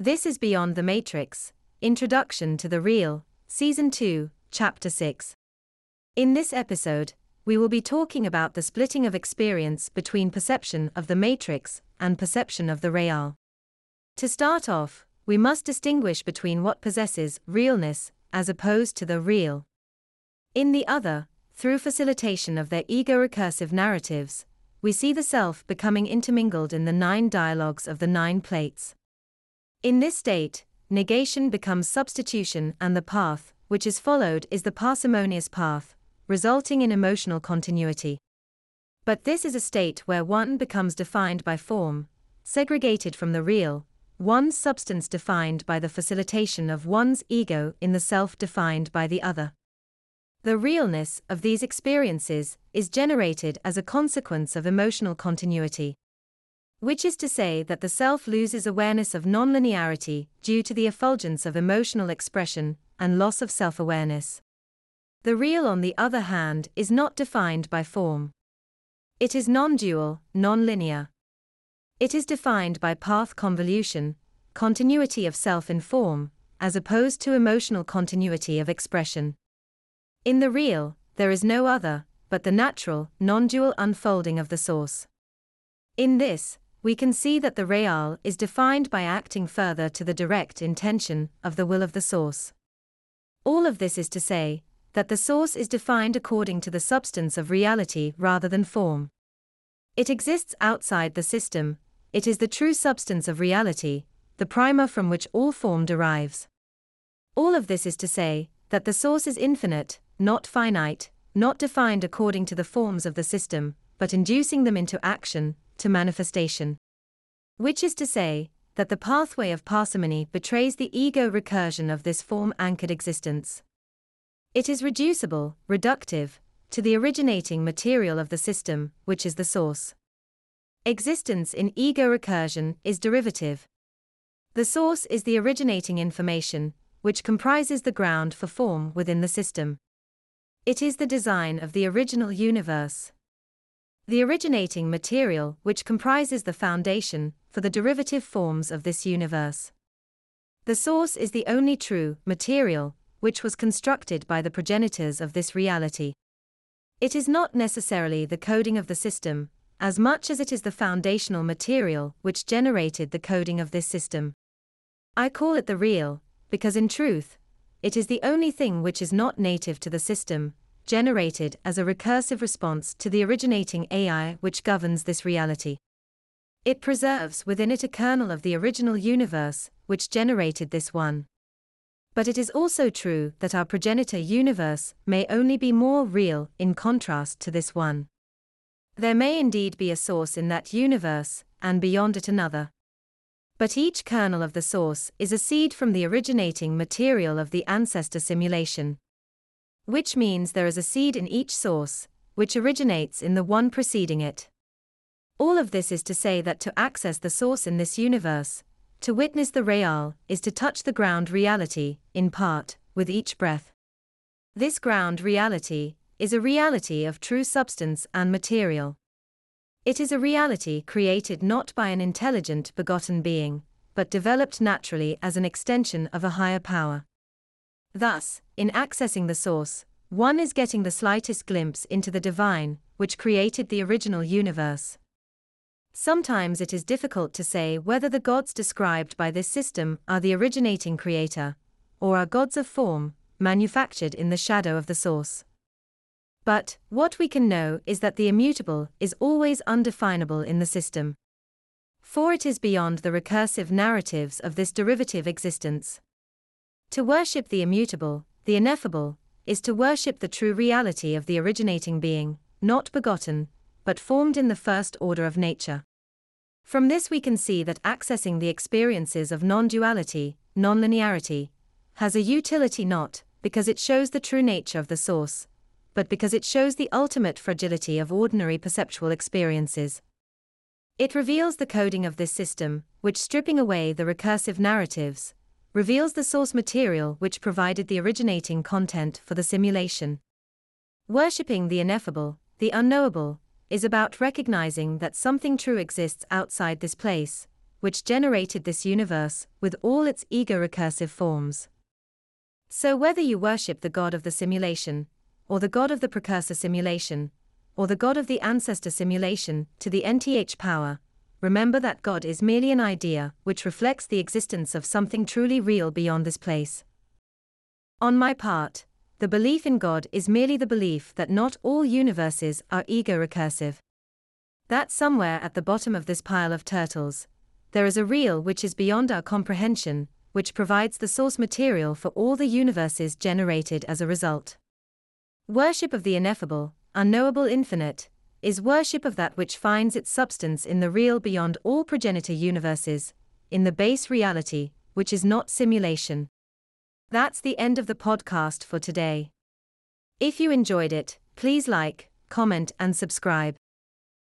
This is Beyond the Matrix Introduction to the Real, Season 2, Chapter 6. In this episode, we will be talking about the splitting of experience between perception of the matrix and perception of the real. To start off, we must distinguish between what possesses realness as opposed to the real. In the other, through facilitation of their ego recursive narratives, we see the self becoming intermingled in the nine dialogues of the nine plates. In this state, negation becomes substitution, and the path, which is followed, is the parsimonious path, resulting in emotional continuity. But this is a state where one becomes defined by form, segregated from the real, one's substance defined by the facilitation of one's ego in the self defined by the other. The realness of these experiences is generated as a consequence of emotional continuity. Which is to say that the self loses awareness of nonlinearity due to the effulgence of emotional expression and loss of self awareness. The real, on the other hand, is not defined by form. It is non dual, non linear. It is defined by path convolution, continuity of self in form, as opposed to emotional continuity of expression. In the real, there is no other, but the natural, non dual unfolding of the source. In this, we can see that the real is defined by acting further to the direct intention of the will of the source. All of this is to say, that the source is defined according to the substance of reality rather than form. It exists outside the system, it is the true substance of reality, the primer from which all form derives. All of this is to say, that the source is infinite, not finite, not defined according to the forms of the system, but inducing them into action, to manifestation. Which is to say, that the pathway of parsimony betrays the ego recursion of this form anchored existence. It is reducible, reductive, to the originating material of the system, which is the source. Existence in ego recursion is derivative. The source is the originating information, which comprises the ground for form within the system. It is the design of the original universe. The originating material, which comprises the foundation for the derivative forms of this universe. The source is the only true material which was constructed by the progenitors of this reality. It is not necessarily the coding of the system, as much as it is the foundational material which generated the coding of this system. I call it the real, because in truth, it is the only thing which is not native to the system, generated as a recursive response to the originating AI which governs this reality. It preserves within it a kernel of the original universe, which generated this one. But it is also true that our progenitor universe may only be more real in contrast to this one. There may indeed be a source in that universe, and beyond it another. But each kernel of the source is a seed from the originating material of the ancestor simulation. Which means there is a seed in each source, which originates in the one preceding it. All of this is to say that to access the source in this universe, to witness the real, is to touch the ground reality, in part, with each breath. This ground reality is a reality of true substance and material. It is a reality created not by an intelligent begotten being, but developed naturally as an extension of a higher power. Thus, in accessing the source, one is getting the slightest glimpse into the divine, which created the original universe. Sometimes it is difficult to say whether the gods described by this system are the originating creator, or are gods of form, manufactured in the shadow of the source. But, what we can know is that the immutable is always undefinable in the system. For it is beyond the recursive narratives of this derivative existence. To worship the immutable, the ineffable, is to worship the true reality of the originating being, not begotten, but formed in the first order of nature. From this, we can see that accessing the experiences of non duality, non linearity, has a utility not because it shows the true nature of the source, but because it shows the ultimate fragility of ordinary perceptual experiences. It reveals the coding of this system, which, stripping away the recursive narratives, reveals the source material which provided the originating content for the simulation. Worshipping the ineffable, the unknowable, is about recognizing that something true exists outside this place, which generated this universe with all its ego recursive forms. So, whether you worship the god of the simulation, or the god of the precursor simulation, or the god of the ancestor simulation to the nth power, remember that God is merely an idea which reflects the existence of something truly real beyond this place. On my part, the belief in God is merely the belief that not all universes are ego recursive. That somewhere at the bottom of this pile of turtles, there is a real which is beyond our comprehension, which provides the source material for all the universes generated as a result. Worship of the ineffable, unknowable infinite, is worship of that which finds its substance in the real beyond all progenitor universes, in the base reality, which is not simulation. That's the end of the podcast for today. If you enjoyed it, please like, comment, and subscribe.